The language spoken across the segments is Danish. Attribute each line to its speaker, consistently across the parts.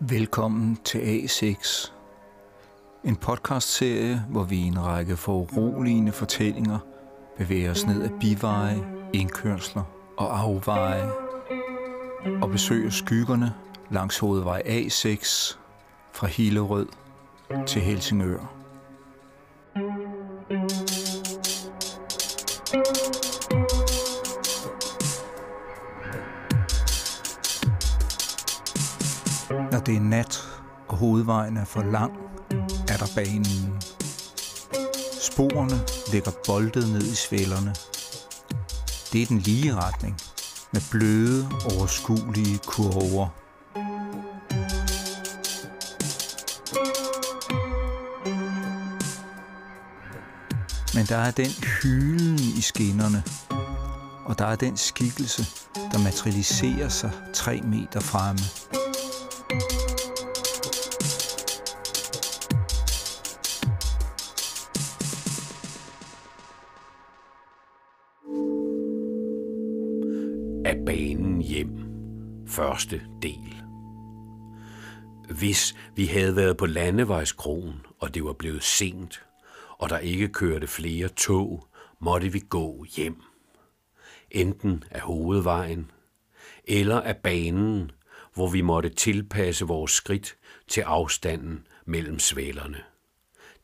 Speaker 1: Velkommen til A6, en podcastserie, hvor vi i en række foruroligende fortællinger bevæger os ned ad biveje, indkørsler og afveje og besøger skyggerne langs hovedvej A6 fra Hillerød til Helsingør. Nat, og hovedvejen er for lang, er der banen. Sporene ligger boldet ned i svællerne. Det er den lige retning, med bløde, overskuelige kurver. Men der er den hylen i skinnerne, og der er den skikkelse, der materialiserer sig tre meter fremme.
Speaker 2: Af banen hjem. Første del. Hvis vi havde været på landevejskronen, og det var blevet sent, og der ikke kørte flere tog, måtte vi gå hjem. Enten af hovedvejen, eller af banen, hvor vi måtte tilpasse vores skridt til afstanden mellem svælerne.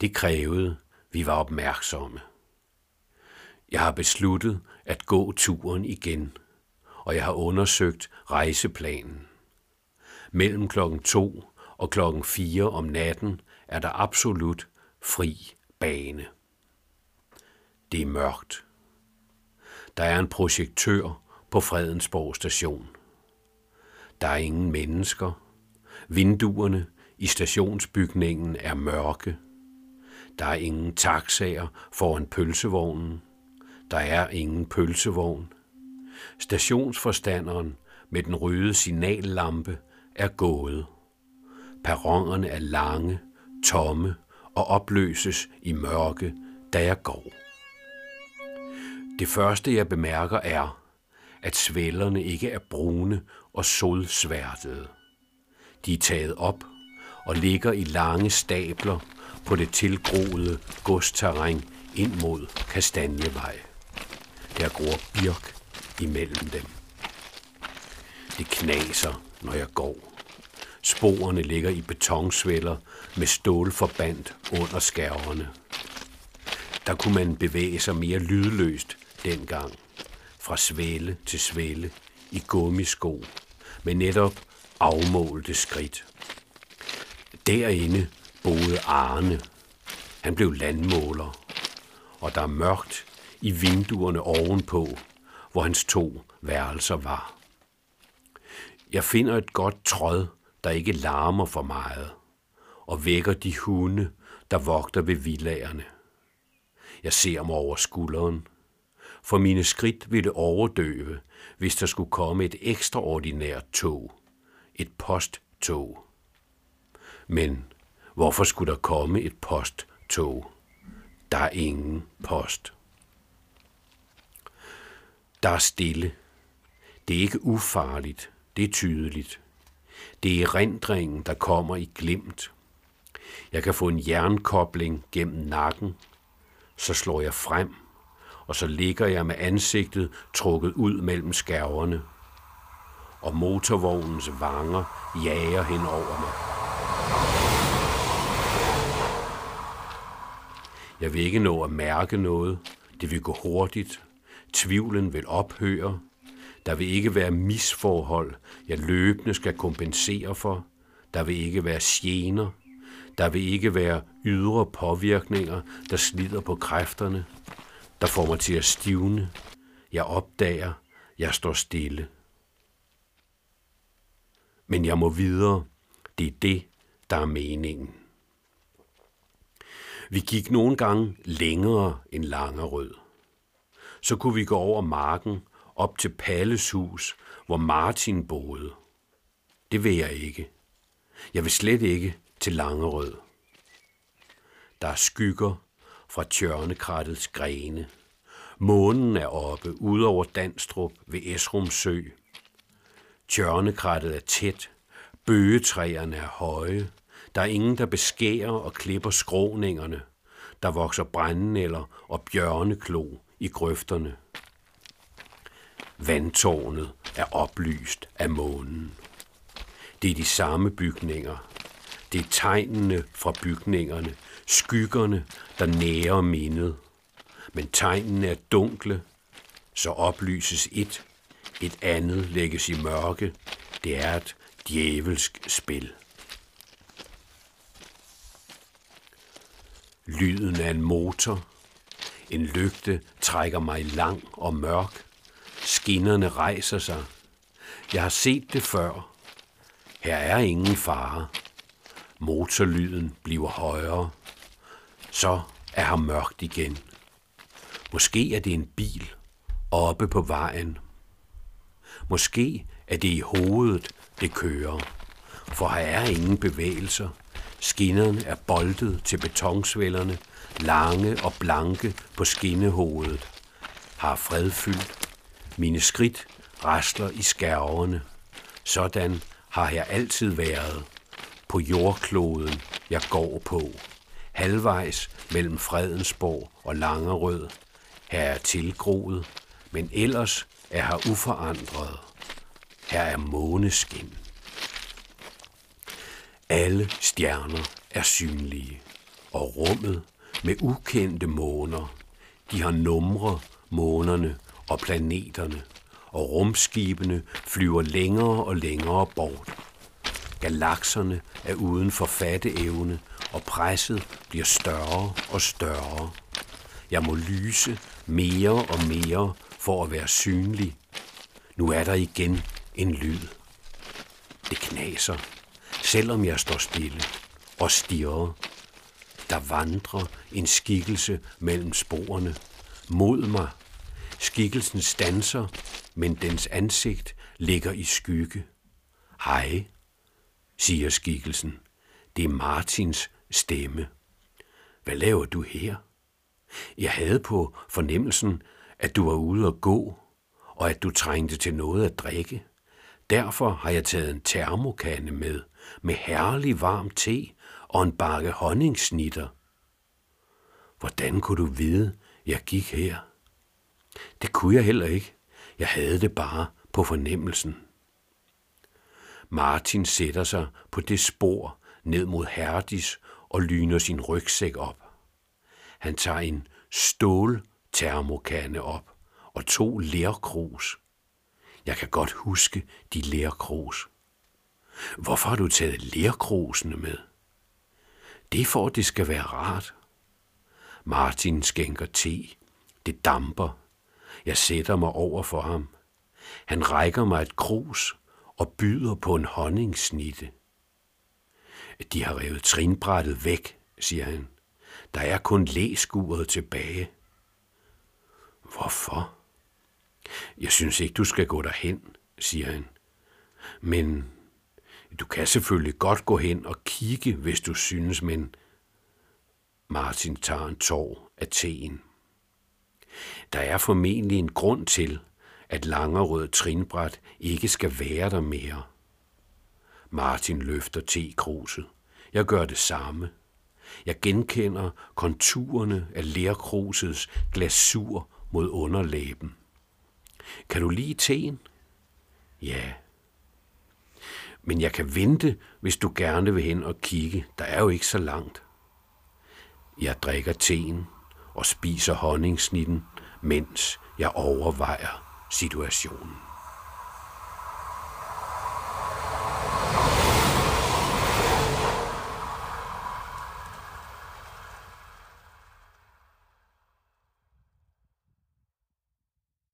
Speaker 2: Det krævede, vi var opmærksomme. Jeg har besluttet at gå turen igen, og jeg har undersøgt rejseplanen. Mellem klokken 2 og klokken 4 om natten er der absolut fri bane. Det er mørkt. Der er en projektør på Fredensborg station. Der er ingen mennesker. Vinduerne i stationsbygningen er mørke. Der er ingen taxaer foran pølsevognen. Der er ingen pølsevogn. Stationsforstanderen med den røde signallampe er gået. Perronerne er lange, tomme og opløses i mørke, da jeg går. Det første, jeg bemærker, er, at svællerne ikke er brune og solsværtede. De er taget op og ligger i lange stabler på det tilgroede godsterræn ind mod Kastanjevej. Der gror birk imellem dem. Det knaser, når jeg går. Sporene ligger i betonsvælder med stålforbandt under skærverne. Der kunne man bevæge sig mere lydløst dengang, fra svæle til svæle i gummisko, med netop afmålte skridt. Derinde boede Arne. Han blev landmåler, og der er mørkt i vinduerne ovenpå, hvor hans to værelser var. Jeg finder et godt tråd, der ikke larmer for meget, og vækker de hunde, der vogter ved villagerne. Jeg ser mig over skulderen, for mine skridt ville overdøve, hvis der skulle komme et ekstraordinært tog, et posttog. Men hvorfor skulle der komme et posttog? Der er ingen post. Der er stille. Det er ikke ufarligt. Det er tydeligt. Det er rendringen, der kommer i glimt. Jeg kan få en jernkobling gennem nakken. Så slår jeg frem, og så ligger jeg med ansigtet trukket ud mellem skærverne. Og motorvognens vanger jager hen over mig. Jeg vil ikke nå at mærke noget. Det vil gå hurtigt. Tvivlen vil ophøre. Der vil ikke være misforhold, jeg løbende skal kompensere for. Der vil ikke være gener. Der vil ikke være ydre påvirkninger, der slider på kræfterne, der får mig til at stivne. Jeg opdager, jeg står stille. Men jeg må videre. Det er det, der er meningen. Vi gik nogle gange længere end Langerød. Så kunne vi gå over marken op til Palles hus, hvor Martin boede. Det vil jeg ikke. Jeg vil slet ikke til Langerød. Der er skygger fra tjørnekrattets grene. Månen er oppe ud over Danstrup ved Esrum Sø. Tjørnekrattet er tæt, Bøgetræerne er høje. Der er ingen, der beskærer og klipper skråningerne. Der vokser brændenælder og bjørneklo i grøfterne. Vandtårnet er oplyst af månen. Det er de samme bygninger. Det er tegnene fra bygningerne, skyggerne, der nærer mindet. Men tegnene er dunkle, så oplyses et, et andet lægges i mørke. Det er et djævelsk spil. Lyden af en motor. En lygte trækker mig lang og mørk. Skinnerne rejser sig. Jeg har set det før. Her er ingen fare. Motorlyden bliver højere. Så er her mørkt igen. Måske er det en bil oppe på vejen. Måske er det i hovedet, det kører. For her er ingen bevægelser. Skinnerne er boltet til betonsvællerne, lange og blanke på skinnehovedet. Har fredfyldt. Mine skridt rasler i skærverne. Sådan har jeg altid været. På jordkloden, jeg går på. Halvvejs mellem Fredensborg og Langerød. Her er tilgroet, men ellers er her uforandret. Her er måneskin. Alle stjerner er synlige, og rummet med ukendte måner. De har numre, månerne og planeterne, og rumskibene flyver længere og længere bort. Galakserne er uden for fatteevne, og presset bliver større og større. Jeg må lyse mere og mere for at være synlig. Nu er der igen en lyd. Det knaser, selvom jeg står stille og stirrer. Der vandrer en skikkelse mellem sporene mod mig. Skikkelsen stanser, men dens ansigt ligger i skygge. Hej, siger skikkelsen. Det er Martins stemme. Hvad laver du her? Jeg havde på fornemmelsen, at du var ude at gå, og at du trængte til noget at drikke. Derfor har jeg taget en termokande med, med herlig varm te og en bakke honningsnitter. Hvordan kunne du vide, jeg gik her? Det kunne jeg heller ikke. Jeg havde det bare på fornemmelsen. Martin sætter sig på det spor ned mod Herdis og lyner sin rygsæk op. Han tager en stål termokande op og to lærkrus. Jeg kan godt huske de lærkros. Hvorfor har du taget lærkrosene med? Det er for, at det skal være rart. Martin skænker te. Det damper. Jeg sætter mig over for ham. Han rækker mig et krus og byder på en honningsnitte. De har revet trinbrættet væk, siger han. Der er kun læskuret tilbage. Hvorfor? Jeg synes ikke, du skal gå derhen, siger han. Men du kan selvfølgelig godt gå hen og kigge, hvis du synes, men Martin tager en tår af teen. Der er formentlig en grund til, at Langerød Trinbræt ikke skal være der mere. Martin løfter tekruset. Jeg gør det samme. Jeg genkender konturerne af lærkrusets glasur mod underlæben. Kan du lide teen? Ja. Men jeg kan vente, hvis du gerne vil hen og kigge. Der er jo ikke så langt. Jeg drikker teen og spiser honningsnitten, mens jeg overvejer situationen.